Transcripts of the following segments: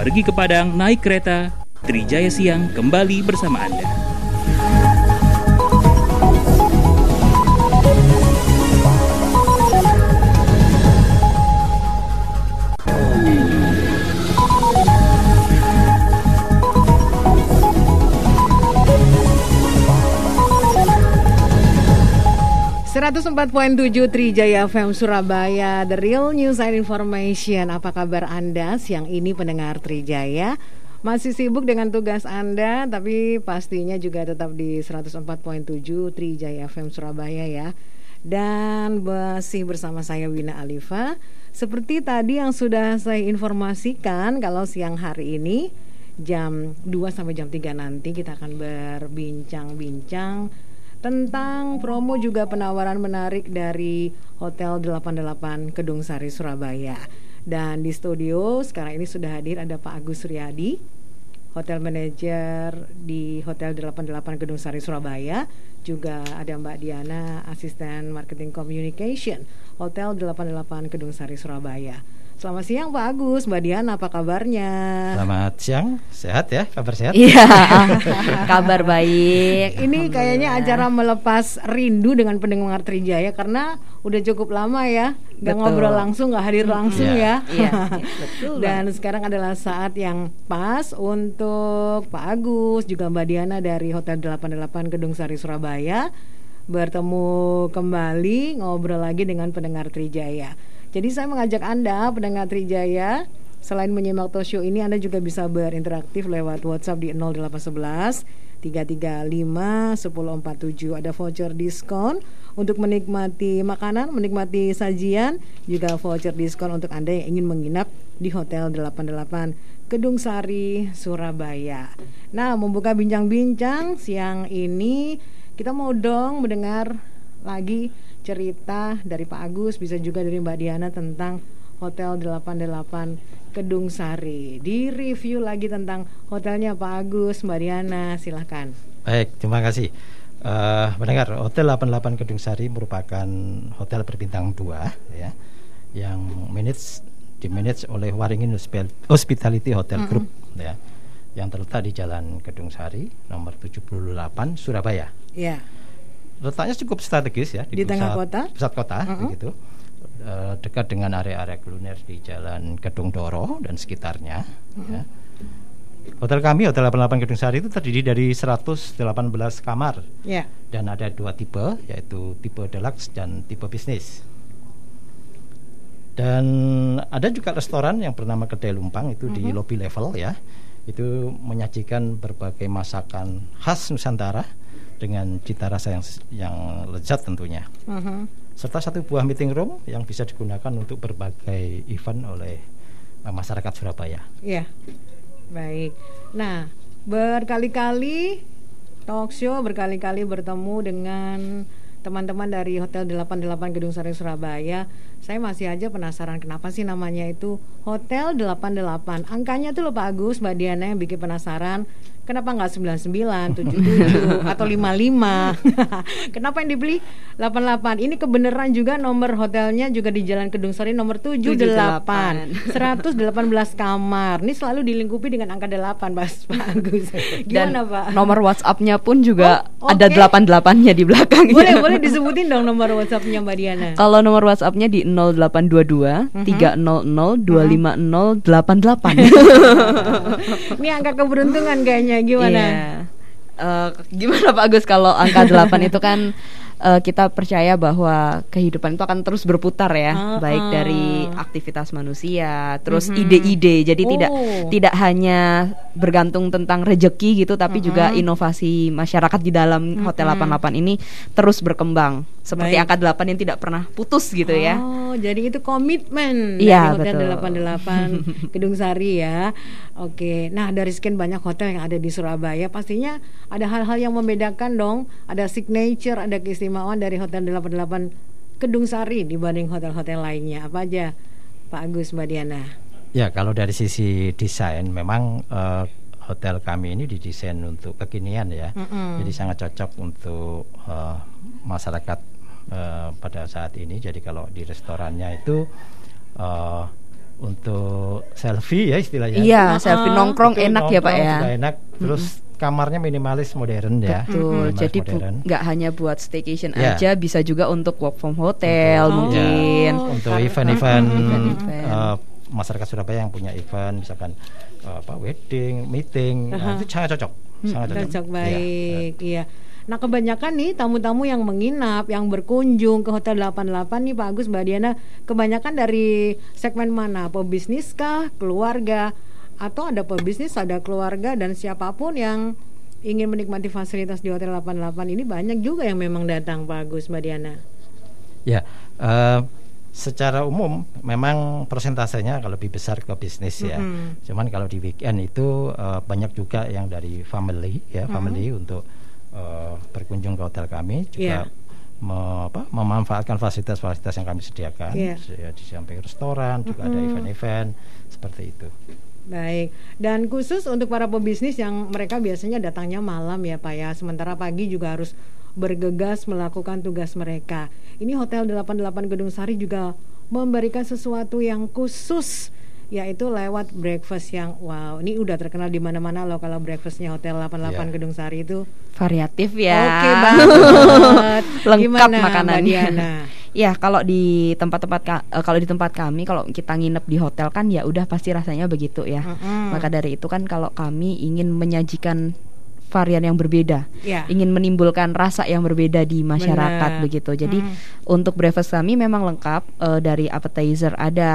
Pergi ke Padang naik kereta, Trijaya Siang kembali bersama Anda. Tujuh Trijaya FM Surabaya The Real News and Information. Apa kabar Anda? Siang ini pendengar Trijaya. Masih sibuk dengan tugas Anda Tapi pastinya juga tetap di 104.7 Trijaya FM Surabaya ya. Dan masih bersama saya Wina Alifa. Seperti tadi yang sudah saya informasikan Kalau siang hari ini Jam 2 sampai jam 3 nanti kita akan berbincang-bincang tentang promo juga penawaran menarik dari Hotel 88 Kedung Sari Surabaya. Dan di studio sekarang ini sudah hadir ada Pak Agus Suryadi, Hotel Manager di Hotel 88 Kedung Sari Surabaya. Juga ada Mbak Diana, Asisten Marketing Communication Hotel 88 Kedung Sari Surabaya. Selamat siang Pak Agus, Mbak Diana apa kabarnya? Selamat siang, sehat ya, kabar sehat? Iya, kabar baik. Ini kayaknya acara melepas rindu dengan pendengar Trijaya karena udah cukup lama ya, nggak ngobrol langsung, nggak hadir langsung yeah. ya. Iya, betul. Dan sekarang adalah saat yang pas untuk Pak Agus juga Mbak Diana dari Hotel 88 Gedung Sari Surabaya bertemu kembali ngobrol lagi dengan pendengar Trijaya. Jadi saya mengajak Anda pendengar Trijaya Selain menyimak talk show ini Anda juga bisa berinteraktif lewat WhatsApp di 0811 335 1047 Ada voucher diskon untuk menikmati makanan, menikmati sajian Juga voucher diskon untuk Anda yang ingin menginap di Hotel 88 Gedung Sari, Surabaya. Nah membuka bincang-bincang siang ini Kita mau dong mendengar lagi cerita dari Pak Agus, bisa juga dari Mbak Diana tentang Hotel 88 Kedung Sari. Di review lagi tentang hotelnya Pak Agus, Mbak Diana, silahkan. Baik, terima kasih. Uh, mendengar Hotel 88 Kedung Sari merupakan hotel berbintang dua ya yang manage dimanage oleh Waringin Hospitality Hotel Group mm -hmm. ya yang terletak di Jalan Kedung Sari nomor 78 Surabaya. Yeah letaknya cukup strategis ya di, di pusat, tengah kota, pusat kota uh -huh. begitu uh, dekat dengan area-area kuliner di Jalan Kedung Doro dan sekitarnya. Uh -huh. ya. Hotel kami Hotel 88 Gedung Sari itu terdiri dari 118 kamar yeah. dan ada dua tipe yaitu tipe deluxe dan tipe bisnis. Dan ada juga restoran yang bernama Kedai Lumpang itu uh -huh. di lobby level ya. Itu menyajikan berbagai masakan khas Nusantara dengan cita rasa yang yang lezat tentunya. Uh-huh. Serta satu buah meeting room yang bisa digunakan untuk berbagai event oleh uh, masyarakat Surabaya. Iya. Baik. Nah, berkali-kali talk show berkali-kali bertemu dengan teman-teman dari Hotel 88 Gedung Sari Surabaya. Saya masih aja penasaran kenapa sih namanya itu Hotel 88. Angkanya tuh loh Pak Agus, Mbak Diana yang bikin penasaran Kenapa nggak 99, 77 atau 55? Kenapa yang dibeli 88? Ini kebenaran juga nomor hotelnya juga di Jalan Kedung Sari nomor 78. 118 kamar. Ini selalu dilingkupi dengan angka 8, Pak Agus. Gimana, Dan Pak? Nomor WhatsApp-nya pun juga oh, okay. ada 88-nya di belakang. Boleh, boleh disebutin dong nomor WhatsApp-nya Mbak Diana. Kalau nomor WhatsApp-nya di 0822 uh -huh. 300 250 88. Ini angka keberuntungan kayaknya gimana? Yeah. Uh, gimana Pak Agus kalau angka 8 itu kan uh, kita percaya bahwa kehidupan itu akan terus berputar ya, uh, baik uh. dari aktivitas manusia, terus ide-ide. Mm -hmm. Jadi oh. tidak tidak hanya bergantung tentang rejeki gitu, tapi uh -huh. juga inovasi masyarakat di dalam mm -hmm. Hotel 88 ini terus berkembang seperti Baik. angka 8 yang tidak pernah putus gitu oh, ya. Oh, jadi itu komitmen ya, dari Hotel betul. 88 Gedung Sari ya. Oke. Nah, dari sekian banyak hotel yang ada di Surabaya, pastinya ada hal-hal yang membedakan dong. Ada signature, ada keistimewaan dari Hotel 88 Gedung Sari dibanding hotel-hotel lainnya. Apa aja? Pak Agus, Mbak Diana. Ya, kalau dari sisi desain memang uh, hotel kami ini didesain untuk kekinian ya. Mm -hmm. Jadi sangat cocok untuk uh, masyarakat uh, pada saat ini. Jadi kalau di restorannya itu uh, untuk selfie ya istilahnya. Iya, selfie nongkrong enak nongkrong ya Pak ya. enak. Terus mm -hmm. Kamarnya minimalis modern ya. Betul. Minimalis Jadi nggak hanya buat staycation yeah. aja, bisa juga untuk work from hotel untuk, mungkin. Ya, untuk event-event uh, masyarakat Surabaya yang punya event misalkan uh, apa wedding, meeting, uh -huh. nah, itu sangat cocok. Sangat cocok. Cocok iya. baik. Iya. Ya. Nah kebanyakan nih tamu-tamu yang menginap, yang berkunjung ke Hotel 88 nih Pak Agus, Mbak Diana, kebanyakan dari segmen mana? Pebisnis kah, keluarga, atau ada pebisnis, ada keluarga dan siapa pun yang ingin menikmati fasilitas di Hotel 88 ini banyak juga yang memang datang Pak Agus, Mbak Diana. Ya, uh, secara umum memang persentasenya kalau lebih besar ke bisnis ya. Mm -hmm. Cuman kalau di weekend itu uh, banyak juga yang dari family ya, mm -hmm. family untuk uh, berkunjung ke hotel kami juga yeah. me, apa, memanfaatkan fasilitas-fasilitas yang kami sediakan yeah. di samping restoran juga mm -hmm. ada event-event seperti itu. Baik, dan khusus untuk para pebisnis yang mereka biasanya datangnya malam ya Pak ya, sementara pagi juga harus bergegas melakukan tugas mereka. Ini Hotel 88 Gedung Sari juga memberikan sesuatu yang khusus yaitu lewat breakfast yang wow ini udah terkenal di mana-mana loh kalau breakfastnya hotel 88 yeah. Gedung Sari itu. Variatif ya. Oke okay banget. Lengkap Gimana, makanannya ya kalau di tempat-tempat uh, kalau di tempat kami kalau kita nginep di hotel kan ya udah pasti rasanya begitu ya mm -hmm. maka dari itu kan kalau kami ingin menyajikan varian yang berbeda, yeah. ingin menimbulkan rasa yang berbeda di masyarakat Bener. begitu. Jadi hmm. untuk breakfast kami memang lengkap uh, dari appetizer ada,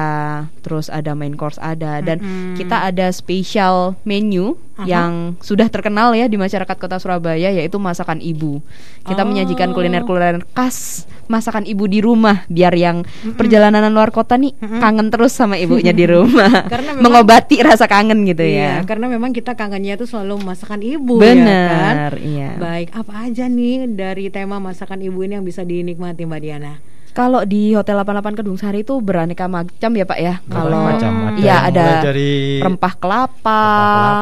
terus ada main course ada, dan hmm. kita ada special menu uh-huh. yang sudah terkenal ya di masyarakat kota Surabaya yaitu masakan ibu. Kita oh. menyajikan kuliner-kuliner khas masakan ibu di rumah biar yang mm-hmm. perjalanan luar kota nih mm-hmm. kangen terus sama ibunya di rumah. karena memang, mengobati rasa kangen gitu iya, ya. Karena memang kita kangennya itu selalu masakan ibu Bener, ya kan. Iya. Baik, apa aja nih dari tema masakan ibu ini yang bisa dinikmati Mbak Diana? Kalau di Hotel 88 Kedung Sari itu beraneka macam ya Pak ya. Kalau macam ada iya ada dari rempah kelapa,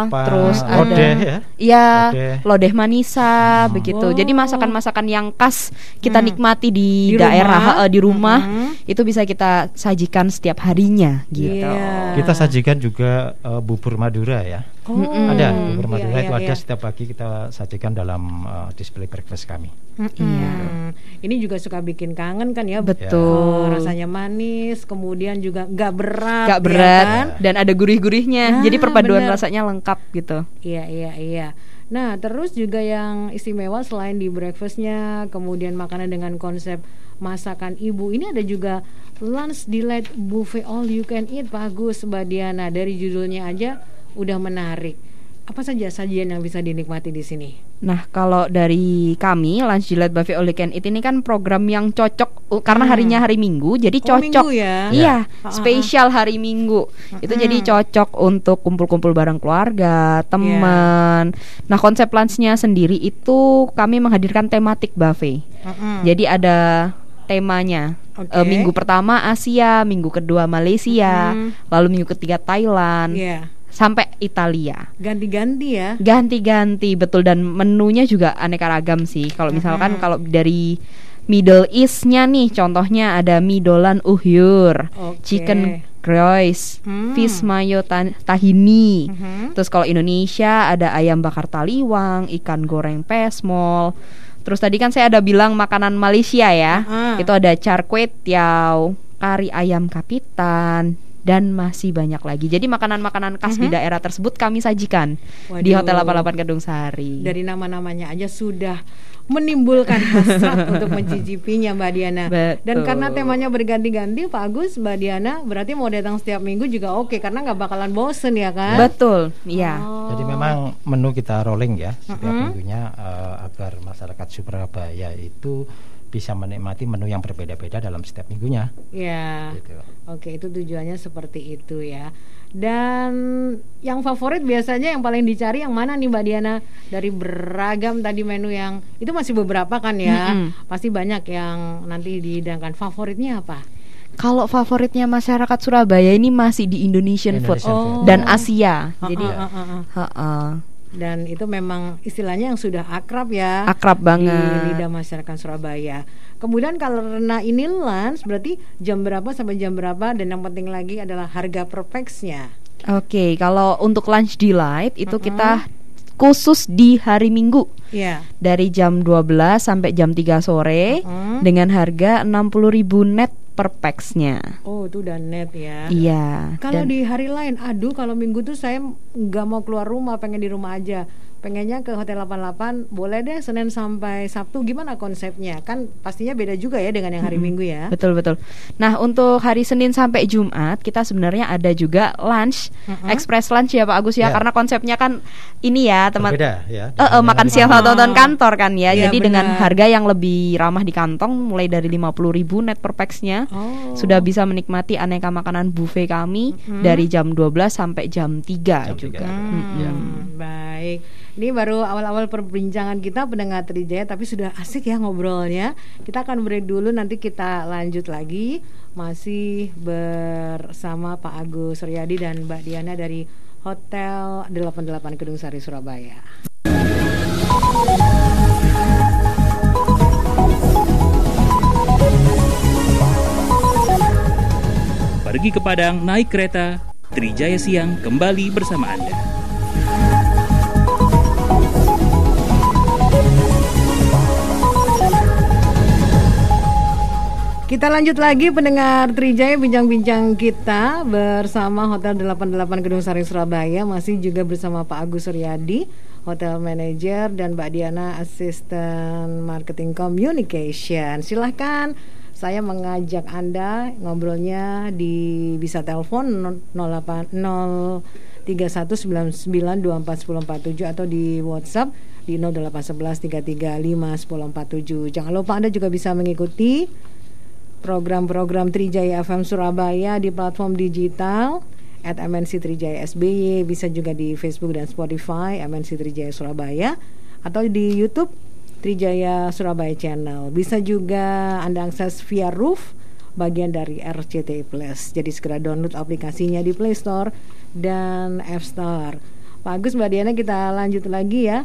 kelapa terus lodeh, ada ya. Iya, lodeh. lodeh manisa hmm. begitu. Oh. Jadi masakan-masakan yang khas kita hmm. nikmati di, di daerah rumah. Uh, di rumah hmm. itu bisa kita sajikan setiap harinya gitu. Yeah. Kita sajikan juga uh, bubur Madura ya. Oh. Ada bubur Madura iya, itu iya, ada iya. setiap pagi kita sajikan dalam uh, display breakfast kami. Mm Iya. Ini juga suka bikin kangen kan ya. Betul. Uh, rasanya manis, kemudian juga nggak berat. Nggak ya berat ya kan? dan ada gurih-gurihnya. Nah, Jadi perpaduan bener. rasanya lengkap gitu. Iya iya iya. Nah terus juga yang istimewa selain di breakfastnya, kemudian makanan dengan konsep masakan ibu ini ada juga lunch delight buffet all you can eat Pak Agus Mbak Diana dari judulnya aja udah menarik. Apa saja sajian yang bisa dinikmati di sini? Nah, kalau dari kami Lunch Delight Buffet All Can Eat ini kan program yang cocok uh, karena hmm. harinya hari Minggu, jadi oh, cocok. Minggu ya? Iya, ya. spesial hari Minggu. Itu jadi cocok untuk kumpul-kumpul bareng keluarga, teman. Yeah. Nah, konsep lunchnya sendiri itu kami menghadirkan tematik buffet. Jadi ada temanya. Okay. Uh, minggu pertama Asia, minggu kedua Malaysia, hmm. lalu minggu ketiga Thailand. Yeah sampai Italia. Ganti-ganti ya? Ganti-ganti betul dan menunya juga aneka ragam sih. Kalau misalkan hmm. kalau dari Middle East-nya nih contohnya ada mie dolan uhyur, okay. chicken croissant, hmm. fish mayo tahini. Hmm. Terus kalau Indonesia ada ayam bakar taliwang, ikan goreng pesmol. Terus tadi kan saya ada bilang makanan Malaysia ya. Uh -huh. Itu ada char kway teow, kari ayam kapitan, dan masih banyak lagi. Jadi makanan-makanan khas mm -hmm. di mhm. daerah tersebut kami sajikan Waduh. di Hotel 88 Gedung Sari. Dari nama-namanya aja sudah menimbulkan hasrat untuk mencicipinya Mbak Diana. Betul. Dan karena temanya berganti-ganti Pak Agus, Mbak Diana berarti mau datang setiap minggu juga oke karena nggak bakalan bosen ya kan? Betul, iya. Oh. Jadi memang menu kita rolling ya setiap mm -hmm. minggunya uh, agar masyarakat Surabaya itu bisa menikmati menu yang berbeda-beda dalam setiap minggunya. Ya. Gitu. Oke, itu tujuannya seperti itu ya. Dan yang favorit biasanya yang paling dicari yang mana nih Mbak Diana dari beragam tadi menu yang itu masih beberapa kan ya. Mm -hmm. Pasti banyak yang nanti dihidangkan. Favoritnya apa? kalau favoritnya masyarakat Surabaya ini masih di Indonesian, Indonesian food, food. dan Asia. Ha, Jadi ha, ha, ha, ha. Dan itu memang istilahnya yang sudah akrab ya akrab di banget. lidah masyarakat Surabaya. Kemudian karena ini lunch berarti jam berapa sampai jam berapa dan yang penting lagi adalah harga per pax-nya. Oke, kalau untuk lunch delight itu kita khusus di hari Minggu Iya. dari jam 12 sampai jam 3 sore Mm. dengan harga 60.000 net per pax-nya. Oh, itu udah net ya. Iya. Kalau dan- di hari lain, aduh kalau minggu tuh saya nggak mau keluar rumah, pengen di rumah aja. Pengennya ke Hotel 88, boleh deh Senin sampai Sabtu. Gimana konsepnya? Kan pastinya beda juga ya dengan yang hari Minggu ya. Betul betul. Nah untuk hari Senin sampai Jumat kita sebenarnya ada juga lunch, Mm-mm. express lunch ya Pak Agus ya, Ya. karena konsepnya kan ini ya teman. Berbeda ya. Eh, eh, makan siang atau nonton kantor kan ya. Iya, Jadi dengan benar. harga yang lebih ramah di kantong mulai dari 50.000 net per pax-nya. Oh. Sudah bisa menikmati aneka makanan buffet kami Mm-mm. dari jam 12 sampai jam 3 Jam juga. tiga. Hmm, Ya. Baik, ini baru awal-awal perbincangan kita pendengar Trijaya, tapi sudah asik ya ngobrolnya. Kita akan break dulu, nanti kita lanjut lagi masih bersama Pak Agus Suryadi dan Mbak Diana dari Hotel 88 Gedung Sari Surabaya. Pergi ke Padang naik kereta, Trijaya Siang kembali bersama Anda. Kita lanjut lagi pendengar Trijaya bincang-bincang kita bersama Hotel 88 Gedung Sari Surabaya masih juga bersama Pak Agus Suryadi, Hotel Manager dan Mbak Diana Assistant Marketing Communication. Silahkan saya mengajak Anda ngobrolnya di bisa telepon 08 3199241047 atau di WhatsApp di 08113351047. Jangan lupa Anda juga bisa mengikuti program-program Trijaya FM Surabaya di platform digital at MNC Trijaya SBY bisa juga di Facebook dan Spotify MNC Trijaya Surabaya atau di YouTube Trijaya Surabaya Channel. Bisa juga Anda akses via Roof bagian dari RCTI Plus. Jadi segera download aplikasinya di Play Store dan App Store. Pak Agus Mbak Diana kita lanjut lagi ya.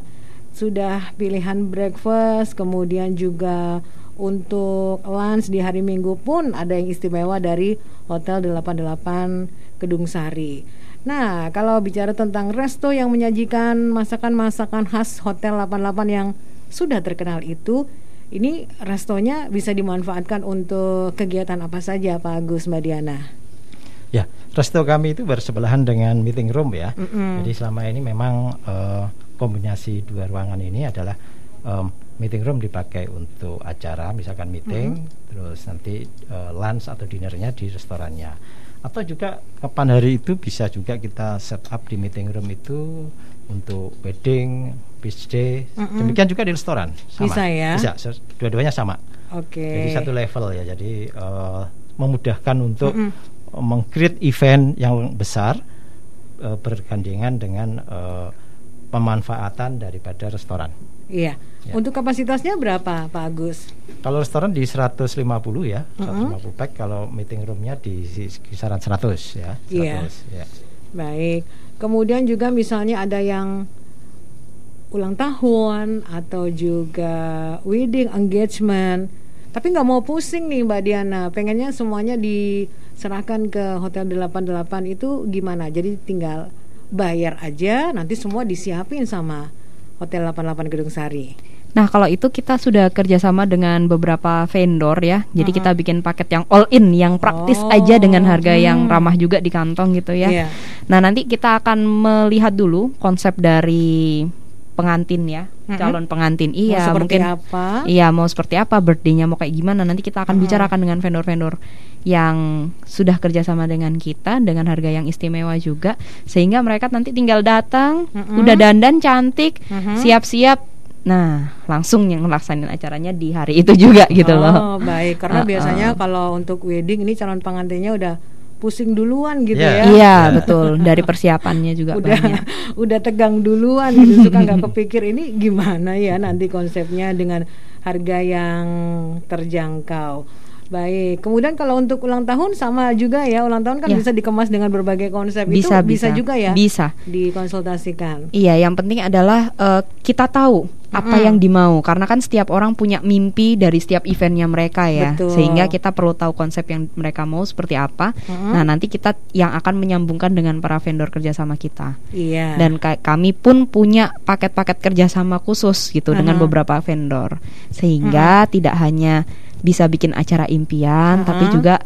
Sudah pilihan breakfast kemudian juga untuk lunch di hari Minggu pun ada yang istimewa dari Hotel 88 Kedung Sari. Nah, kalau bicara tentang resto yang menyajikan masakan-masakan khas Hotel 88 yang sudah terkenal itu, ini restonya bisa dimanfaatkan untuk kegiatan apa saja Pak Agus Mbak Diana? Ya, resto kami itu bersebelahan dengan meeting room ya. Mm-mm. Jadi selama ini memang eh, kombinasi dua ruangan ini adalah em, meeting room dipakai untuk acara, misalkan meeting, terus nanti eh, lunch atau dinernya di restorannya. Atau juga kapan hari itu bisa juga kita set up di meeting room itu untuk wedding, beach day. Mm-mm. Demikian juga di restoran. Sama. Bisa ya? Bisa, dua-duanya sama. Oke. Jadi satu level ya. Jadi eh, memudahkan untuk Mm-mm. mengcreate event yang besar eh, bergandengan dengan eh, pemanfaatan daripada restoran. Iya. Ya. Untuk kapasitasnya berapa Pak Agus? Kalau restoran di 150 ya, Mm-mm. 150 pack. Kalau meeting roomnya di kisaran 100 ya. 100, Iya. ya. Baik. Kemudian juga misalnya ada yang ulang tahun atau juga wedding engagement. Tapi nggak mau pusing nih Mbak Diana. Pengennya semuanya diserahkan ke Hotel 88 itu gimana? Jadi tinggal bayar aja, nanti semua disiapin sama Hotel 88 Gedung Sari. Nah kalau itu kita sudah kerjasama dengan beberapa vendor ya, jadi kita bikin paket yang all in, yang praktis Oh, aja dengan harga yang hmm. ramah juga di kantong gitu ya. Iya. Nah nanti kita akan melihat dulu konsep dari pengantin ya, Mm-mm. calon pengantin. Mau Iya seperti mungkin. apa? Iya mau seperti apa, birthday-nya mau kayak gimana? Nanti kita akan Mm-mm. bicarakan dengan vendor-vendor yang sudah kerjasama dengan kita dengan harga yang istimewa juga, sehingga mereka nanti tinggal datang, Mm-mm. udah dandan cantik, Mhm. siap-siap. Nah, langsung yang ngelaksanain acaranya di hari itu juga gitu loh. Oh, baik. Karena Uh-uh. biasanya kalau untuk wedding ini calon pengantinnya udah pusing duluan gitu Iya. ya. Iya, betul. Dari persiapannya juga udah banyak. udah tegang duluan gitu suka nggak kepikir ini gimana ya nanti konsepnya dengan harga yang terjangkau. Baik. Kemudian kalau untuk ulang tahun sama juga ya. Ulang tahun kan ya. bisa dikemas dengan berbagai konsep bisa, itu bisa, bisa juga ya. Bisa. Dikonsultasikan. Iya, yang penting adalah uh, kita tahu apa mm. yang dimau karena kan setiap orang punya mimpi dari setiap eventnya mereka ya Betul. sehingga kita perlu tahu konsep yang mereka mau seperti apa mm. nah nanti kita yang akan menyambungkan dengan para vendor kerjasama kita iya dan kami pun punya paket-paket kerjasama khusus gitu uh dengan beberapa vendor sehingga tidak hanya bisa bikin acara impian, uh -huh. tapi juga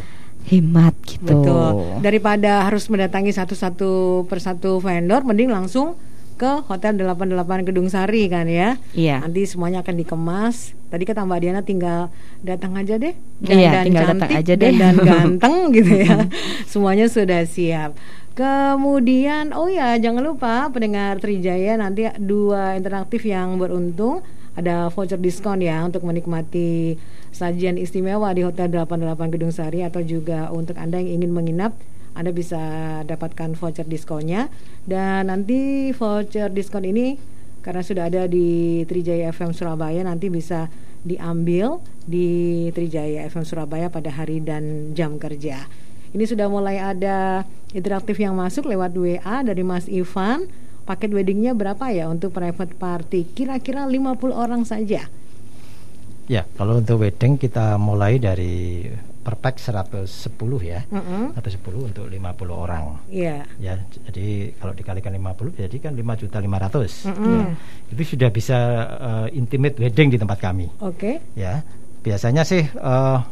hemat gitu. Betul. Daripada harus mendatangi satu-satu persatu vendor, mending langsung ke Hotel 88 Gedung Sari kan ya. Iya. Nanti semuanya akan dikemas. Tadi kata Mbak Diana tinggal datang aja deh. Dan, iya, dan tinggal cantik, datang aja deh. Dan, dan ganteng gitu ya. semuanya sudah siap. Kemudian oh ya jangan lupa pendengar Trijaya nanti dua interaktif yang beruntung ada voucher diskon ya untuk menikmati sajian istimewa di Hotel 88 Gedung Sari atau juga untuk Anda yang ingin menginap anda bisa dapatkan voucher diskonnya dan nanti voucher diskon ini karena sudah ada di Trijaya FM Surabaya nanti bisa diambil di Trijaya FM Surabaya pada hari dan jam kerja. Ini sudah mulai ada interaktif yang masuk lewat WA dari Mas Ivan. Paket weddingnya berapa ya untuk private party? Kira-kira 50 orang saja. Ya, kalau untuk wedding kita mulai dari per pack 110 ya. Mm -hmm. Atau 10 untuk 50 orang. Iya. Yeah. Ya, jadi kalau dikalikan 50 jadi kan 5 juta 500. Mm -hmm. ya. Itu sudah bisa uh, intimate wedding di tempat kami. Oke. Okay. Ya. Biasanya sih uh,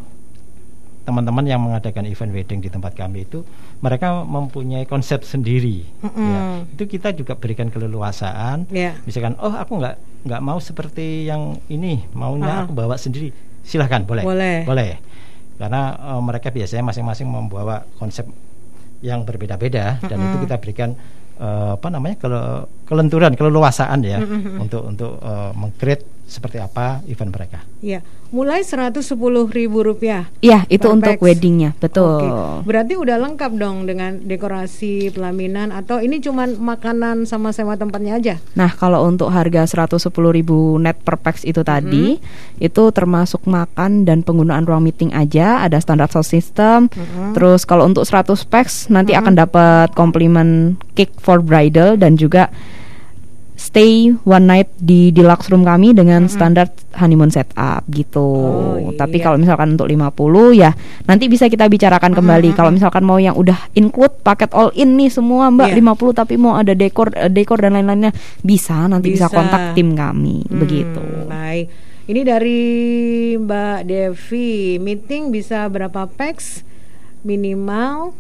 teman-teman yang mengadakan event wedding di tempat kami itu mereka mempunyai konsep sendiri mm -hmm. ya itu kita juga berikan keleluasaan yeah. misalkan oh aku nggak nggak mau seperti yang ini maunya uh -huh. aku bawa sendiri silahkan boleh boleh boleh karena uh, mereka biasanya masing-masing membawa konsep yang berbeda-beda mm -hmm. dan itu kita berikan uh, apa namanya ke kelenturan keleluasaan ya mm -hmm. untuk untuk uh, mengcreate seperti apa event mereka. Iya, mulai seratus sepuluh ribu rupiah. Iya, itu untuk packs. weddingnya, betul. Oke. Berarti udah lengkap dong dengan dekorasi pelaminan atau ini cuma makanan sama sewa tempatnya aja? Nah, kalau untuk harga seratus sepuluh ribu net per pax itu tadi, mm-hmm. itu termasuk makan dan penggunaan ruang meeting aja, ada standar sound system. Mm-hmm. Terus kalau untuk 100 pax nanti mm-hmm. akan dapat komplimen cake for bridal dan juga stay one night di deluxe room kami dengan mm -hmm. standar honeymoon setup gitu. Oh, iya. Tapi kalau misalkan untuk 50 ya nanti bisa kita bicarakan kembali. Mm -hmm. Kalau misalkan mau yang udah include paket all in nih semua Mbak yeah. 50 tapi mau ada dekor uh, dekor dan lain-lainnya bisa nanti bisa, bisa kontak tim kami hmm, begitu. Baik. Ini dari Mbak Devi, meeting bisa berapa packs minimal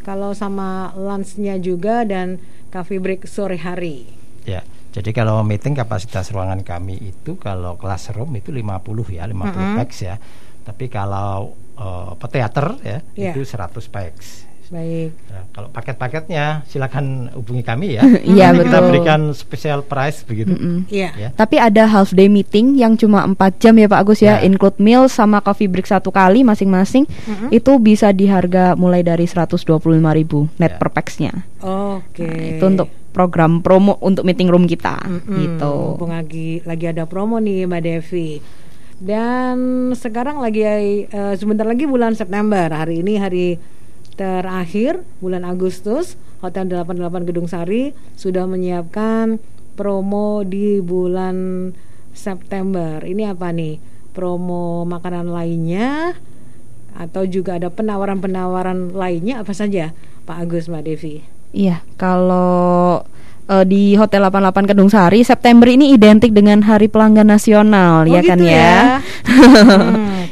kalau sama lunchnya juga dan coffee break sore hari. Ya. Jadi kalau meeting kapasitas ruangan kami itu kalau classroom itu 50 ya, 50 mm -hmm. pax ya. Tapi kalau uh, teater ya yeah. itu 100 pax. Baik. Nah, kalau paket-paketnya silakan hubungi kami ya. Iya betul. Kita berikan special price begitu. Iya. Mm -hmm. yeah. ya. Tapi ada half day meeting yang cuma 4 jam ya Pak Agus ya, yeah. include meal sama coffee break satu kali masing-masing. Mm -hmm. Itu bisa di harga mulai dari 125.000 net yeah. per pax-nya. Oke. Okay. Nah, itu untuk program promo untuk meeting room kita mm -hmm. gitu. Mumpung lagi lagi ada promo nih Mbak Devi. Dan sekarang lagi uh, sebentar lagi bulan September. Hari ini hari terakhir bulan Agustus Hotel 88 Gedung Sari sudah menyiapkan promo di bulan September. Ini apa nih? Promo makanan lainnya atau juga ada penawaran-penawaran lainnya apa saja Pak Agus Mbak Devi? Iya, kalau uh, di Hotel 88 Kedung Sari September ini identik dengan Hari Pelanggan Nasional oh, ya kan gitu ya.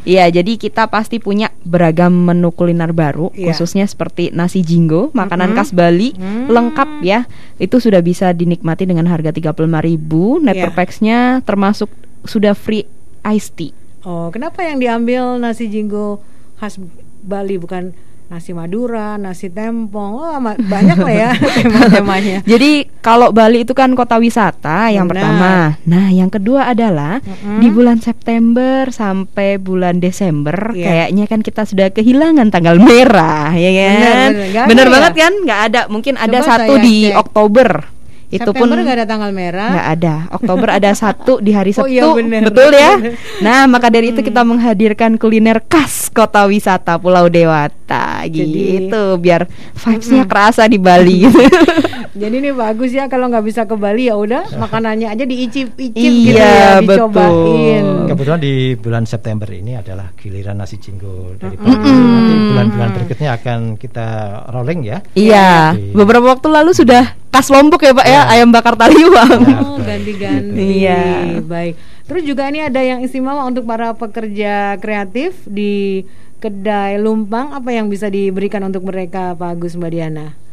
Iya, hmm. jadi kita pasti punya beragam menu kuliner baru yeah. khususnya seperti nasi jinggo, makanan mm -hmm. khas Bali mm. lengkap ya. Itu sudah bisa dinikmati dengan harga 35.000 net yeah. per pax-nya termasuk sudah free iced tea. Oh, kenapa yang diambil nasi jinggo khas Bali bukan nasi Madura, nasi tempong, oh, banyak lah ya tema-temanya. Jadi kalau Bali itu kan kota wisata yang Benar. pertama. Nah, yang kedua adalah mm-hmm. di bulan September sampai bulan Desember yeah. kayaknya kan kita sudah kehilangan tanggal merah, ya kan? Benar, benar, benar, benar banget ya? kan? Nggak ada, mungkin Coba ada satu di cek. Oktober itu September pun nggak ada tanggal merah. nggak ada. Oktober ada satu di hari Oh Sabtu, iya, bener. betul ya. Nah maka dari itu kita menghadirkan kuliner khas kota wisata Pulau Dewata, Jadi- gitu biar vibesnya kerasa di Bali. gitu. Jadi ini bagus ya kalau nggak bisa ke Bali ya udah makanannya aja diicip-icip Iya, gitu ya, betul. dicobain. Kebetulan di bulan September ini adalah giliran nasi jinggo dari Bali. Nanti bulan-bulan berikutnya akan kita rolling ya. Iya, Di- beberapa waktu lalu sudah khas Lombok ya Pak ya, Ya. ayam bakar taliwang. Ya. Oh, ganti-ganti. Iya. Baik. Terus juga ini ada yang istimewa untuk para pekerja kreatif di kedai lumpang apa yang bisa diberikan untuk mereka Pak Agus Mbak Diana?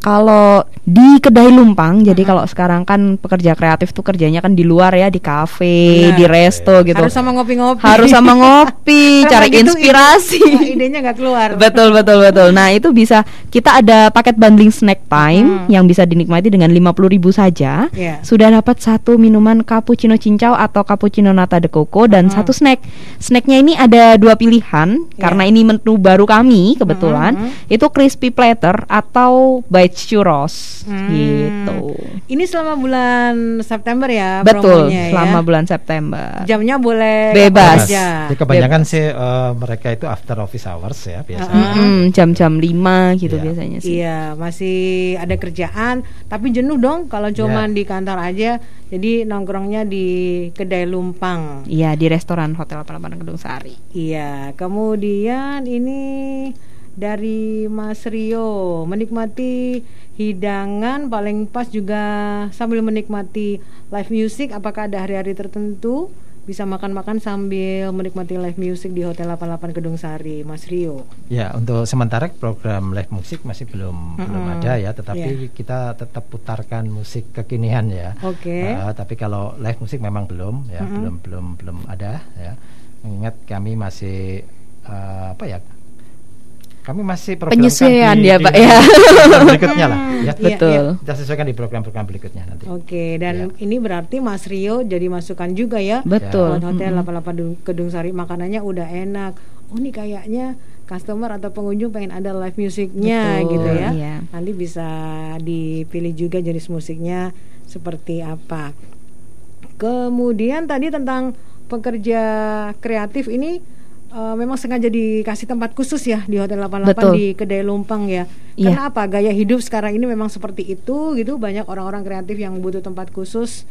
Kalau di kedai lumpang, jadi kalau sekarang kan pekerja kreatif tuh kerjanya kan di luar ya, di kafe, Benar. di resto gitu. Harus sama ngopi-ngopi. Harus sama ngopi, cari gitu, inspirasi. ide- wah, idenya nggak keluar. betul betul betul. Nah itu bisa kita ada paket bundling snack time yang bisa dinikmati dengan 50.000 saja. Iya. Sudah dapat satu minuman cappuccino cincau atau cappuccino nata de coco dan satu snack. Snacknya ini ada dua pilihan karena ini menu baru kami kebetulan. Itu crispy platter atau bites churros Hmm. gitu. Ini selama bulan September ya Betul, promonya ya. selama bulan September. Jamnya boleh Bebas. aja. Jadi kebanyakan sih eh, mereka itu after office hours ya biasanya. Mm, jam-jam 5 gitu Iya. biasanya sih. Iya, masih ada kerjaan, tapi jenuh dong kalau cuman di kantor aja. Jadi nongkrongnya di kedai lumpang. Iya di restoran Hotel 88 Gedung Sari. Iya, kemudian ini dari Mas Rio menikmati hidangan paling pas juga sambil menikmati live music. Apakah ada hari-hari tertentu bisa makan-makan sambil menikmati live music di Hotel 88 Gedung Sari, Mas Rio? Ya, untuk sementara program live musik masih belum belum ada ya, tetapi kita tetap putarkan musik kekinian ya. Oke. Eh, tapi kalau live musik memang belum ya, belum belum belum ada ya. Mengingat kami masih eh, apa ya? Kami masih Penyesuaian di- ya, di- Pak, ya. berikutnya lah ya. Iya, Betul. Kita sesuaikan di program-program berikutnya nanti. Oke, dan Ya. ini berarti Mas Rio jadi masukan juga ya. Betul. Buat hotel 88 Gedung- Gedung Sari makanannya udah enak. Oh, ini kayaknya customer atau pengunjung pengen ada live musiknya Betul, gitu ya. iya. Nanti bisa dipilih juga jenis musiknya seperti apa. Kemudian tadi tentang pekerja kreatif ini eh, memang sengaja dikasih tempat khusus ya di Hotel 88 Betul. di Kedai Lumpang ya. Iya. Karena apa? Gaya hidup sekarang ini memang seperti itu gitu. Banyak orang-orang kreatif yang butuh tempat khusus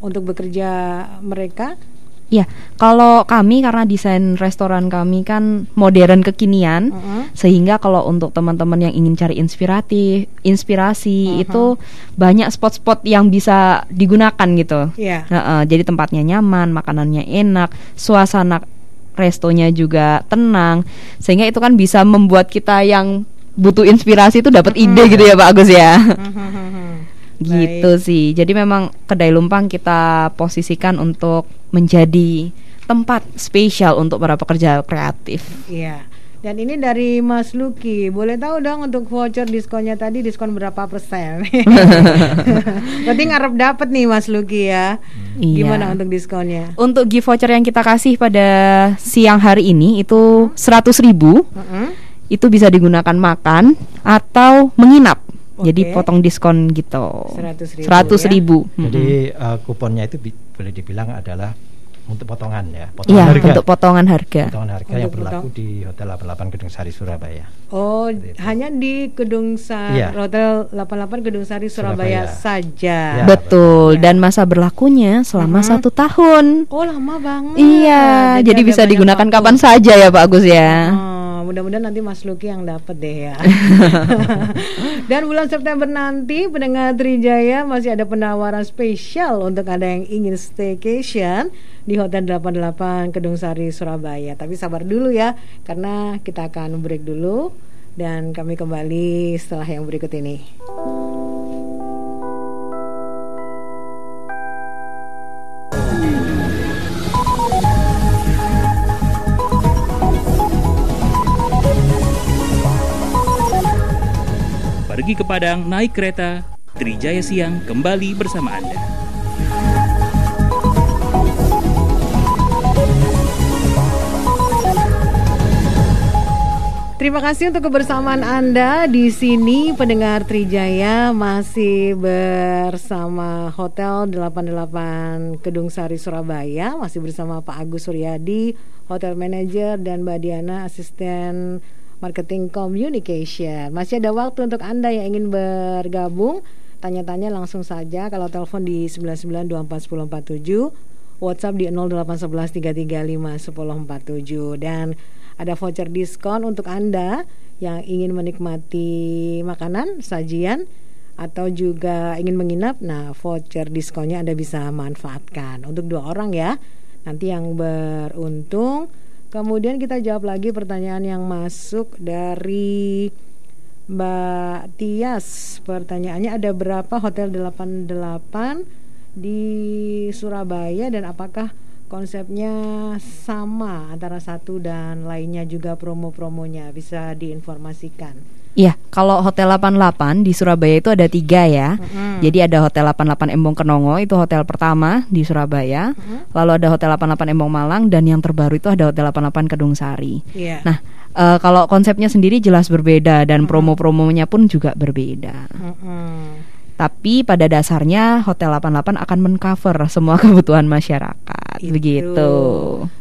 untuk bekerja mereka. Iya, kalau kami karena desain restoran kami kan modern kekinian, Mm-mm. sehingga kalau untuk teman-teman yang ingin cari inspiratif, inspirasi itu banyak spot-spot yang bisa digunakan gitu. Iya. Nah, eh, jadi tempatnya nyaman, makanannya enak, suasana restonya juga tenang, sehingga itu kan bisa membuat kita yang butuh inspirasi itu dapat ide gitu ya Pak Agus ya. gitu sih. Jadi memang kedai lumpang kita posisikan untuk menjadi tempat spesial untuk para pekerja kreatif. Iya. Dan ini dari Mas Luki. Boleh tahu dong untuk voucher diskonnya tadi diskon berapa persen? Berarti ngarep dapat nih Mas Luki ya. Iya. Gimana untuk diskonnya? Untuk gift voucher yang kita kasih pada siang hari ini itu 100.000 ribu Mm-mm. itu bisa digunakan makan atau menginap. Jadi Oke. potong diskon gitu. 100.000 100 ya. ribu. Jadi eh, kuponnya itu bi- boleh dibilang adalah untuk potongan ya, potongan Iya, harga. untuk potongan harga. potongan harga yang Untuk berlaku potong. di Hotel 88 Gedung Sari Surabaya. Oh, Seperti itu. hanya di Gedung Sari Iya. Hotel 88 Gedung Sari Surabaya, Surabaya. saja. Ya. Betul. Ya. Dan masa berlakunya selama Mhm. satu tahun. Oh, lama banget. Iya, jadi, ada bisa digunakan waktu. kapan saja ya Pak Agus ya. Oh, mudah-mudahan nanti Mas Luki yang dapat deh ya. Dan bulan September nanti pendengar Trijaya masih ada penawaran spesial untuk Anda yang ingin staycation di Hotel 88 Kedung Sari Surabaya. Tapi sabar dulu ya karena kita akan break dulu dan kami kembali setelah yang berikut ini. Pergi ke Padang naik kereta, Trijaya Siang kembali bersama Anda. Terima kasih untuk kebersamaan Anda di sini pendengar Trijaya masih bersama Hotel 88 Kedung Sari Surabaya masih bersama Pak Agus Suryadi Hotel Manager dan Mbak Diana asisten marketing communication. Masih ada waktu untuk Anda yang ingin bergabung tanya-tanya langsung saja kalau telepon di 99241047 WhatsApp di 08113351047 dan ada voucher diskon untuk Anda yang ingin menikmati makanan, sajian atau juga ingin menginap. Nah, voucher diskonnya Anda bisa manfaatkan untuk dua orang ya. Nanti yang beruntung. Kemudian kita jawab lagi pertanyaan yang masuk dari Mbak Tias. Pertanyaannya ada berapa hotel 88 di Surabaya dan apakah konsepnya sama antara satu dan lainnya juga promo-promonya bisa diinformasikan. Iya, kalau Hotel 88 di Surabaya itu ada tiga ya. Mm-hmm. Jadi ada Hotel 88 Embong Kenongo itu hotel pertama di Surabaya. Mm-hmm. Lalu ada Hotel 88 Embong Malang dan yang terbaru itu ada Hotel 88 Kedung Sari. Yeah. Nah, uh, kalau konsepnya sendiri jelas berbeda dan mm-hmm. promo-promonya pun juga berbeda. Mm-hmm. Tapi pada dasarnya Hotel 88 akan mengcover semua kebutuhan masyarakat. Itu. Begitu.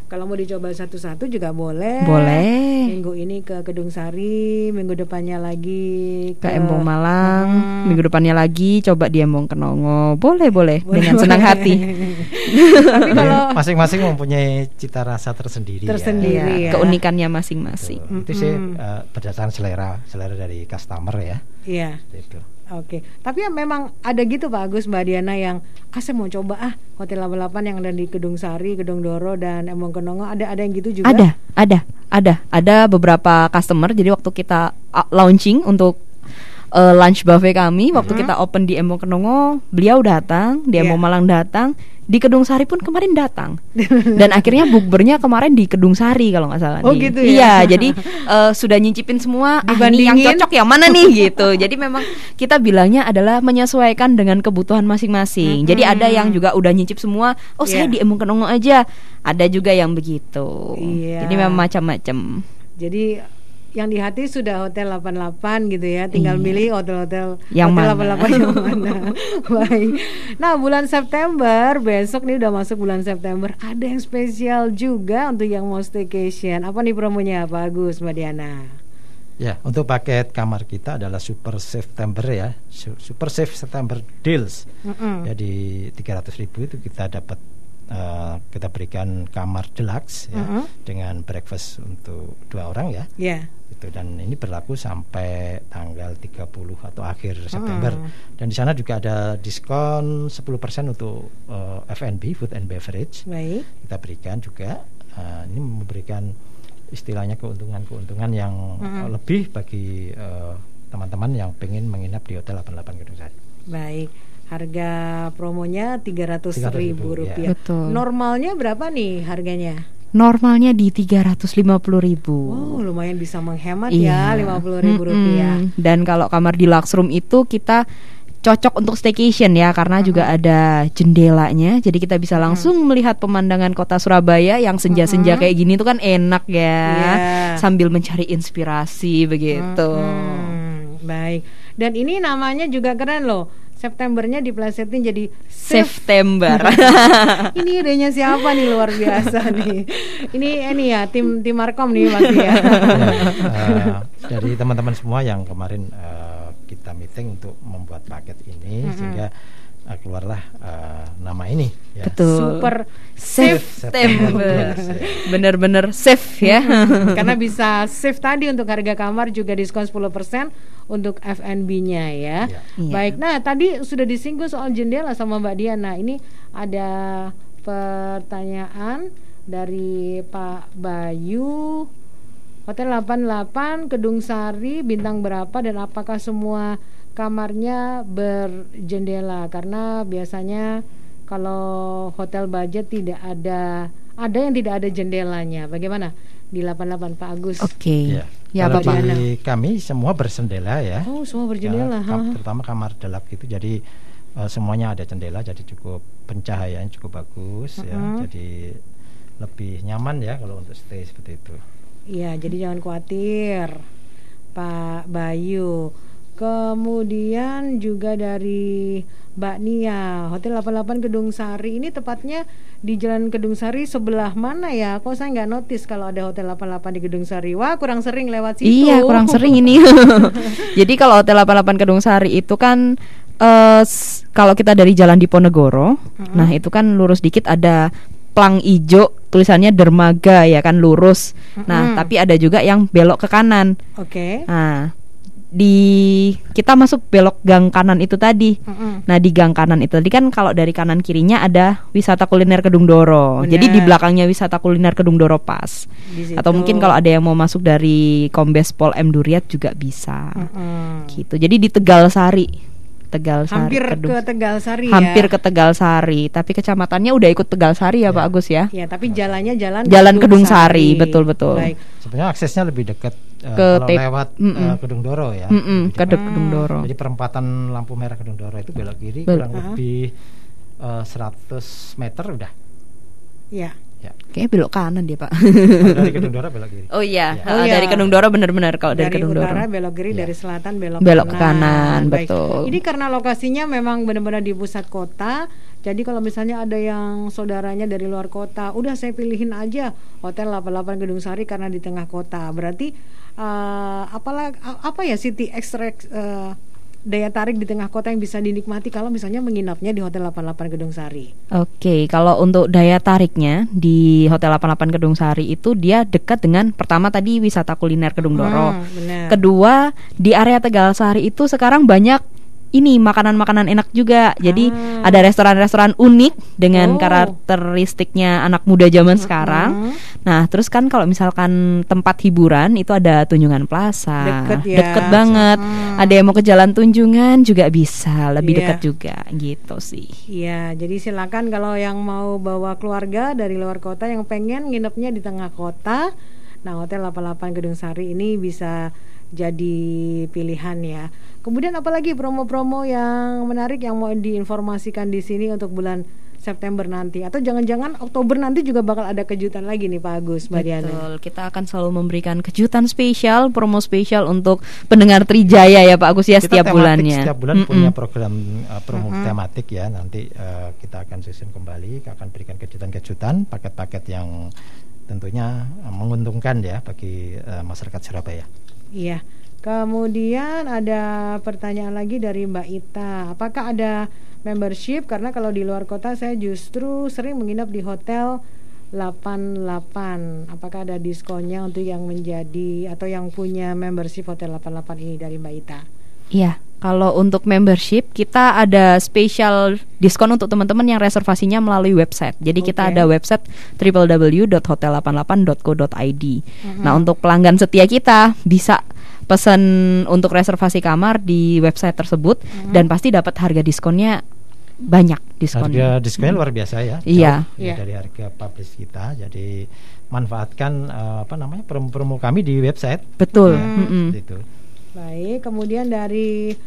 Kalau mau dicoba satu-satu juga boleh. Boleh. Minggu ini ke Kedung Sari, minggu depannya lagi ke, ke Embong Malang, hmm. minggu depannya lagi coba di Embong Kenongo. Boleh, boleh, boleh dengan boleh. senang hati. Tapi kalau masing-masing mempunyai cita rasa tersendiri. Tersendiri ya. ya. Keunikannya masing-masing. Itu sih uh, berdasarkan selera, selera dari customer ya. Iya. Itu. Oke, tapi ya memang ada gitu Pak Agus Mbak Diana yang ah saya mau coba ah Hotel 88 yang ada di Kedung Sari, Kedung Doro dan Embong Kenongo ada ada yang gitu juga? Ada, ada, ada, ada beberapa customer. Jadi waktu kita uh, launching untuk uh, lunch buffet kami, waktu hmm. kita open di Embong Kenongo, beliau datang, di Embong yeah. Malang datang, di Kedung Sari pun kemarin datang dan akhirnya bukbernya kemarin di Kedung Sari kalau nggak salah oh nih. gitu ya iya jadi uh, sudah nyicipin semua ah, ini yang cocok yang mana nih gitu jadi memang kita bilangnya adalah menyesuaikan dengan kebutuhan masing-masing -hmm. jadi ada yang juga udah nyicip semua oh yeah. saya di Embung Kenongo aja ada juga yang begitu yeah. jadi memang macam-macam jadi yang di hati sudah hotel 88 gitu ya tinggal iya. milih hotel-hotel yang hotel mana 88 yang mana baik nah bulan September besok nih udah masuk bulan September ada yang spesial juga untuk yang mau staycation apa nih promonya Pak Agus Mbak Diana Ya, untuk paket kamar kita adalah Super September ya, Super Safe September Deals. Mm -hmm. Jadi 300 ribu itu kita dapat uh, kita berikan kamar deluxe ya, mm -hmm. dengan breakfast untuk dua orang ya. Yeah itu dan ini berlaku sampai tanggal 30 atau akhir September hmm. dan di sana juga ada diskon 10% untuk uh, eh, F&B food and beverage Baik. kita berikan juga uh, ini memberikan istilahnya keuntungan-keuntungan yang hmm. uh, lebih bagi teman-teman uh, yang pengen menginap di hotel 88 Gedung Sari. Baik harga promonya tiga ratus ribu rupiah. Ya. Normalnya berapa nih harganya? Normalnya di tiga ratus lima puluh ribu. Oh, lumayan bisa menghemat iya. ya lima puluh ribu rupiah. Dan kalau kamar di Luxroom itu kita cocok untuk staycation ya karena uh -huh. juga ada jendelanya jadi kita bisa langsung uh -huh. melihat pemandangan kota Surabaya yang senja-senja uh -huh. kayak gini tuh kan enak ya yeah. sambil mencari inspirasi begitu. Uh -huh. Baik. Dan ini namanya juga keren loh Septembernya diplesetin jadi September. ini idenya siapa nih luar biasa nih. Ini ini ya tim tim Markom nih ya. ya uh, dari teman-teman semua yang kemarin uh, kita meeting untuk membuat paket ini mm -hmm. sehingga uh, keluarlah uh, nama ini ya. Betul. Super Safe September. Bener-bener safe ya. Karena bisa save tadi untuk harga kamar juga diskon 10% untuk FNB-nya ya. ya. Baik. Nah, tadi sudah disinggung soal jendela sama Mbak Diana. Ini ada pertanyaan dari Pak Bayu Hotel 88 Kedung Sari bintang berapa dan apakah semua kamarnya berjendela karena biasanya kalau hotel budget tidak ada ada yang tidak ada jendelanya. Bagaimana di 88 Pak Agus? Oke. Okay. Ya, ya kalau Bapak. di kami semua bersendela ya. Oh, semua berjendela. Ya, kam terutama kamar delap gitu. Jadi uh, semuanya ada jendela jadi cukup pencahayaan cukup bagus uh -huh. ya. Jadi lebih nyaman ya kalau untuk stay seperti itu. Iya, jadi jangan khawatir Pak Bayu. Kemudian juga dari Mbak Nia, Hotel 88 Gedung Sari ini tepatnya di Jalan Gedung Sari sebelah mana ya? Kok saya nggak notice kalau ada Hotel 88 di Gedung Sari? Wah, kurang sering lewat situ. Iya, kurang sering ini. Jadi kalau Hotel 88 Gedung Sari itu kan uh, kalau kita dari Jalan Diponegoro, mm-hmm. nah itu kan lurus dikit ada plang ijo tulisannya dermaga ya kan lurus. Mm-hmm. Nah, tapi ada juga yang belok ke kanan. Oke. Okay. Nah, di kita masuk belok gang kanan itu tadi. Mm-hmm. Nah di gang kanan itu tadi kan kalau dari kanan kirinya ada wisata kuliner Kedung Doro. Bener. Jadi di belakangnya wisata kuliner Kedung Doro pas. Atau mungkin kalau ada yang mau masuk dari Kombes Pol M Duriat juga bisa. Mm-hmm. Gitu. Jadi di Tegal Sari. Tegal Sari. Hampir Kedung. ke Tegal Sari ya. Hampir ke Tegal Sari, tapi kecamatannya udah ikut Tegal Sari ya, ya. Pak Agus ya. Ya, tapi jalannya jalan Jalan Kedung, Kedung Sari, betul betul. Baik. Sebenarnya aksesnya lebih dekat uh, ke kalau lewat mm -mm. Uh, Kedung Doro ya. Mm -mm, ke Kedung Doro. Jadi perempatan lampu merah Kedung Doro itu belok kiri Bel kurang uh lebih uh, 100 meter udah. Iya. Ya. Kayaknya belok kanan dia pak. dari Kedung Doro belok kiri. Oh iya, ya. oh, iya. dari Kedung Doro benar-benar kalau dari, dari Kedung Doro. Dari belok kiri, ya. dari selatan belok, belok kanan. kanan betul. Ini karena lokasinya memang benar-benar di pusat kota. Jadi kalau misalnya ada yang saudaranya dari luar kota, udah saya pilihin aja Hotel 88 Gedung Sari karena di tengah kota. Berarti uh, apalah apa ya City Extract uh, daya tarik di tengah kota yang bisa dinikmati kalau misalnya menginapnya di Hotel 88 Gedung Sari. Oke, kalau untuk daya tariknya di Hotel 88 Gedung Sari itu dia dekat dengan pertama tadi wisata kuliner Gedung Doro. Hmm, Kedua, di area Tegal Sari itu sekarang banyak ini makanan-makanan enak juga. Jadi ah. ada restoran-restoran unik dengan oh. karakteristiknya anak muda zaman uh sekarang. Nah, terus kan kalau misalkan tempat hiburan itu ada Tunjungan Plaza. Deket ya. Deket banget. Hmm. Ada yang mau ke Jalan Tunjungan juga bisa, lebih yeah. dekat juga gitu sih. Iya, jadi silakan kalau yang mau bawa keluarga dari luar kota yang pengen nginepnya di tengah kota. Nah, Hotel 88 Gedung Sari ini bisa jadi pilihan ya. Kemudian apalagi promo-promo yang menarik yang mau diinformasikan di sini untuk bulan September nanti atau jangan-jangan Oktober nanti juga bakal ada kejutan lagi nih Pak Agus Mbak Diana. Betul, kita akan selalu memberikan kejutan spesial, promo spesial untuk pendengar Trijaya ya Pak Agus ya kita setiap tematik, bulannya. Setiap bulan mm -mm. punya program uh, promo mm -mm. tematik ya. Nanti uh, kita akan susun kembali, akan berikan kejutan-kejutan, paket-paket yang tentunya uh, menguntungkan ya bagi uh, masyarakat Surabaya. Iya. Kemudian ada pertanyaan lagi dari Mbak Ita. Apakah ada membership? Karena kalau di luar kota saya justru sering menginap di hotel 88. Apakah ada diskonnya untuk yang menjadi atau yang punya membership hotel 88 ini dari Mbak Ita? Iya, kalau untuk membership kita ada special diskon untuk teman-teman yang reservasinya melalui website. Jadi okay. kita ada website www.hotel88.co.id. Mm -hmm. Nah, untuk pelanggan setia kita bisa pesan untuk reservasi kamar di website tersebut hmm. dan pasti dapat harga diskonnya banyak diskonnya. Harga diskonnya hmm. luar biasa ya. Iya. Ya, dari harga publish kita. Jadi manfaatkan uh, apa namanya promo-promo kami di website. Betul. Ya, hmm. Itu. Baik, kemudian dari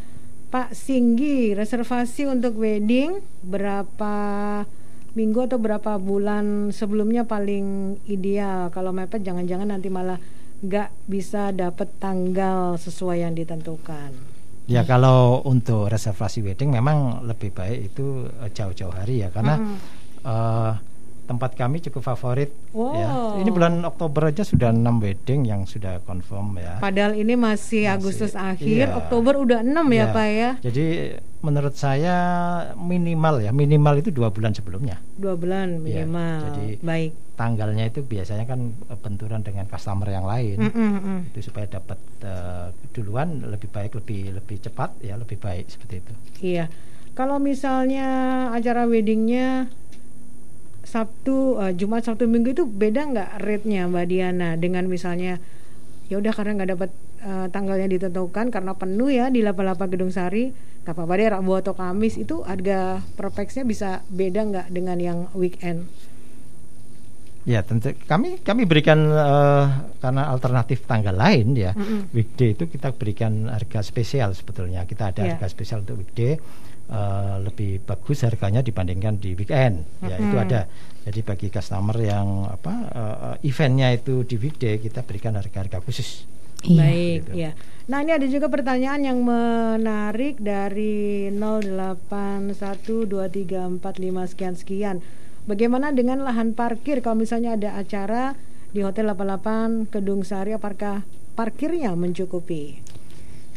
Pak Singgi reservasi untuk wedding berapa minggu atau berapa bulan sebelumnya paling ideal kalau mepet jangan-jangan nanti malah nggak bisa dapat tanggal sesuai yang ditentukan. Ya kalau untuk reservasi wedding memang lebih baik itu eh, jauh-jauh hari ya karena mm. uh, tempat kami cukup favorit wow. ya. Ini bulan Oktober aja sudah enam wedding yang sudah confirm ya. Padahal ini masih, masih Agustus akhir, iya. Oktober udah enam ya, ya Pak ya. Jadi menurut saya minimal ya, minimal itu dua bulan sebelumnya. Dua bulan iya, minimal. Ya, jadi baik tanggalnya itu biasanya kan eh, benturan dengan customer yang lain mm -mm. itu supaya dapat uh, duluan lebih baik lebih lebih cepat ya lebih baik seperti itu iya kalau misalnya acara weddingnya Sabtu uh, Jumat Sabtu Minggu itu beda nggak rate-nya Mbak Diana? Dengan misalnya ya udah karena nggak dapat uh, tanggalnya ditentukan karena penuh ya di 88 Gedung Sari apa-apa deh Rabu atau Kamis itu harga perfeksnya bisa beda nggak dengan yang weekend Ya tentu kami kami berikan uh, karena alternatif tanggal lain ya mm -hmm. weekday itu kita berikan harga spesial sebetulnya kita ada yeah. harga spesial untuk weekday uh, lebih bagus harganya dibandingkan di weekend mm -hmm. ya itu ada jadi bagi customer yang apa uh, eventnya itu di weekday kita berikan harga-harga khusus Iya. Baik, gitu. ya. Nah, ini ada juga pertanyaan yang menarik dari 08123455 sekian sekian. Bagaimana dengan lahan parkir kalau misalnya ada acara di Hotel 88 Kedung Sari apakah parkirnya mencukupi?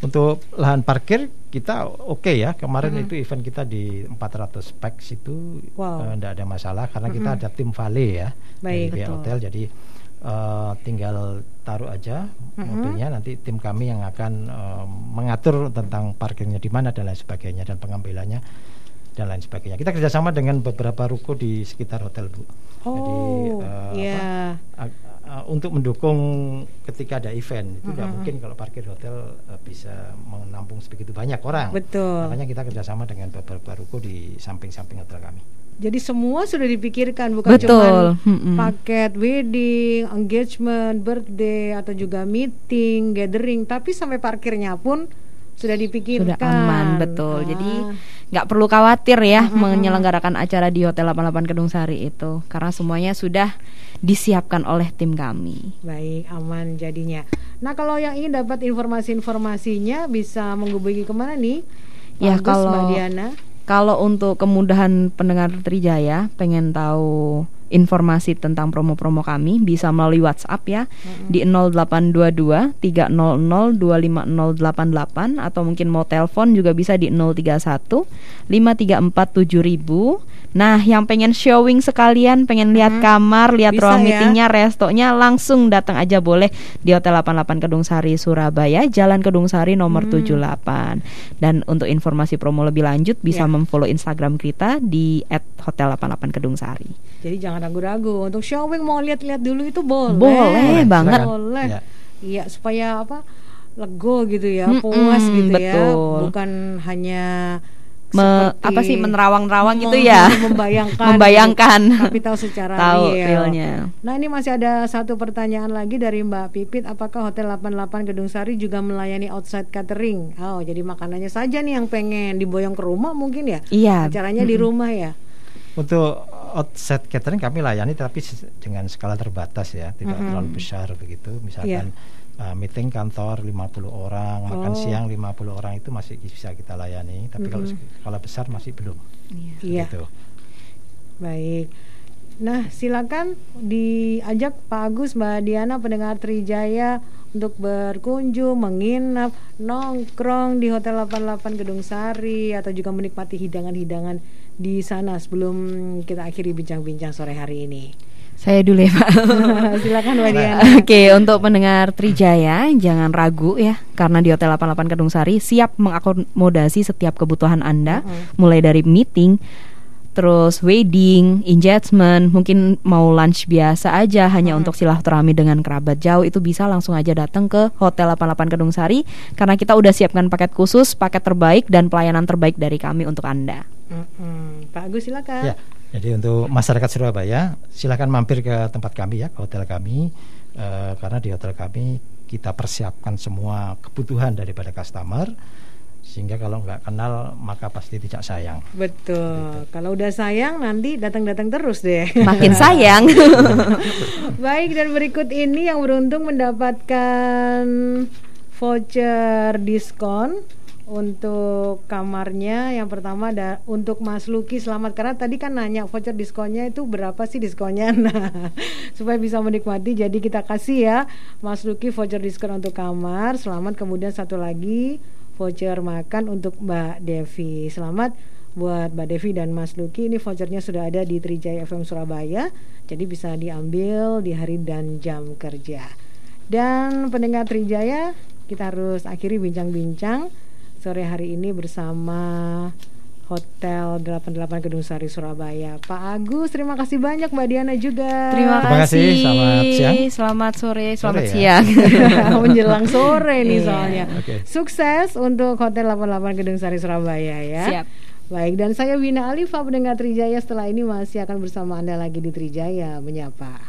Untuk lahan parkir kita oke okay ya. Kemarin hmm. itu event kita di 400 packs itu wow. uh, ada masalah karena hmm. kita ada tim vale ya Baik, dari hotel jadi uh, tinggal taruh aja mm-hmm. mobilnya nanti tim kami yang akan uh, mengatur tentang parkirnya di mana dan lain sebagainya dan pengambilannya dan lain sebagainya. Kita kerjasama dengan beberapa ruko di sekitar hotel bu. Oh, Jadi uh, yeah. apa, uh, untuk mendukung ketika ada event itu tidak mm-hmm. mungkin kalau parkir hotel uh, bisa menampung sebegitu banyak orang. Betul. Makanya kita kerjasama dengan beberapa ruko di samping-samping hotel kami. Jadi semua sudah dipikirkan bukan cuma hmm. paket wedding, engagement, birthday atau juga meeting, gathering, tapi sampai parkirnya pun sudah dipikirkan. Sudah aman, betul. Ah. Jadi nggak perlu khawatir ya hmm. menyelenggarakan acara di Hotel 88 Kedung Sari itu karena semuanya sudah disiapkan oleh tim kami. Baik, aman jadinya. Nah, kalau yang ingin dapat informasi-informasinya bisa menghubungi ke mana nih? Ya, kalau Mbak Diana kalau untuk kemudahan pendengar Trijaya pengen tahu informasi tentang promo-promo kami bisa melalui WhatsApp ya mm-hmm. di 0822 300 25088 atau mungkin mau telepon juga bisa di 031 534 7000 Nah, yang pengen showing sekalian, pengen lihat hmm. kamar, lihat ruang ya? meetingnya, restonya, langsung datang aja boleh di Hotel 88 Kedung Sari Surabaya, Jalan Kedung Sari nomor hmm. 78. Dan untuk informasi promo lebih lanjut bisa ya. memfollow Instagram kita di @hotel88 Kedung Sari. Jadi jangan ragu-ragu untuk showing mau lihat-lihat dulu itu boleh. Boleh banget. Boleh. Ya. Iya, supaya apa? lego gitu ya, puas mm -mm, gitu ya. betul. ya. Bukan hanya Me, apa sih menerawang-rawang gitu ya membayangkan membayangkan tapi tahu secara tahu real. realnya nah ini masih ada satu pertanyaan lagi dari Mbak Pipit apakah Hotel 88 Gedung Sari juga melayani outside catering oh jadi makanannya saja nih yang pengen diboyong ke rumah mungkin ya iya acaranya mm -hmm. di rumah ya untuk outside catering kami layani tapi dengan skala terbatas ya tidak mm -hmm. terlalu besar begitu misalkan yeah uh, meeting kantor 50 orang, oh. makan siang 50 orang itu masih bisa kita layani, tapi mm -hmm. kalau skala besar masih belum. Iya. Gitu. Baik. Nah, silakan diajak Pak Agus, Mbak Diana, pendengar Trijaya untuk berkunjung, menginap, nongkrong di Hotel 88 Gedung Sari atau juga menikmati hidangan-hidangan di sana sebelum kita akhiri bincang-bincang sore hari ini. Saya dulu ya Pak. Silakan Mbak Diana. Oke, untuk pendengar Trijaya jangan ragu ya karena di Hotel 88 Kedung Sari siap mengakomodasi setiap kebutuhan Anda uh -huh. mulai dari meeting terus wedding, engagement, mungkin mau lunch biasa aja hanya hmm. untuk silaturahmi dengan kerabat jauh itu bisa langsung aja datang ke Hotel 88 Kedung Sari karena kita udah siapkan paket khusus, paket terbaik dan pelayanan terbaik dari kami untuk Anda. Hmm. Pak Agus silakan. Ya. Jadi untuk masyarakat Surabaya silakan mampir ke tempat kami ya, ke hotel kami uh, karena di hotel kami kita persiapkan semua kebutuhan daripada customer sehingga kalau nggak kenal maka pasti tidak sayang. Betul. Gitu. Kalau udah sayang nanti datang-datang terus deh. Makin sayang. Baik dan berikut ini yang beruntung mendapatkan voucher diskon untuk kamarnya yang pertama ada untuk Mas Luki selamat karena tadi kan nanya voucher diskonnya itu berapa sih diskonnya nah supaya bisa menikmati jadi kita kasih ya Mas Luki voucher diskon untuk kamar selamat kemudian satu lagi voucher makan untuk Mbak Devi. Selamat buat Mbak Devi dan Mas Luki. Ini vouchernya sudah ada di Trijaya FM Surabaya. Jadi bisa diambil di hari dan jam kerja. Dan pendengar Trijaya kita harus akhiri bincang-bincang sore hari ini bersama Hotel 88 Gedung Sari Surabaya. Pak Agus, terima kasih banyak Mbak Diana juga. Terima, terima kasih. Selamat siang. Selamat sore, selamat sore, ya? siang. Menjelang sore nih iya. soalnya. Okay. Sukses untuk Hotel 88 Gedung Sari Surabaya ya. Siap. Baik, dan saya Wina Alifa pendengar Trijaya setelah ini masih akan bersama Anda lagi di Trijaya menyapa.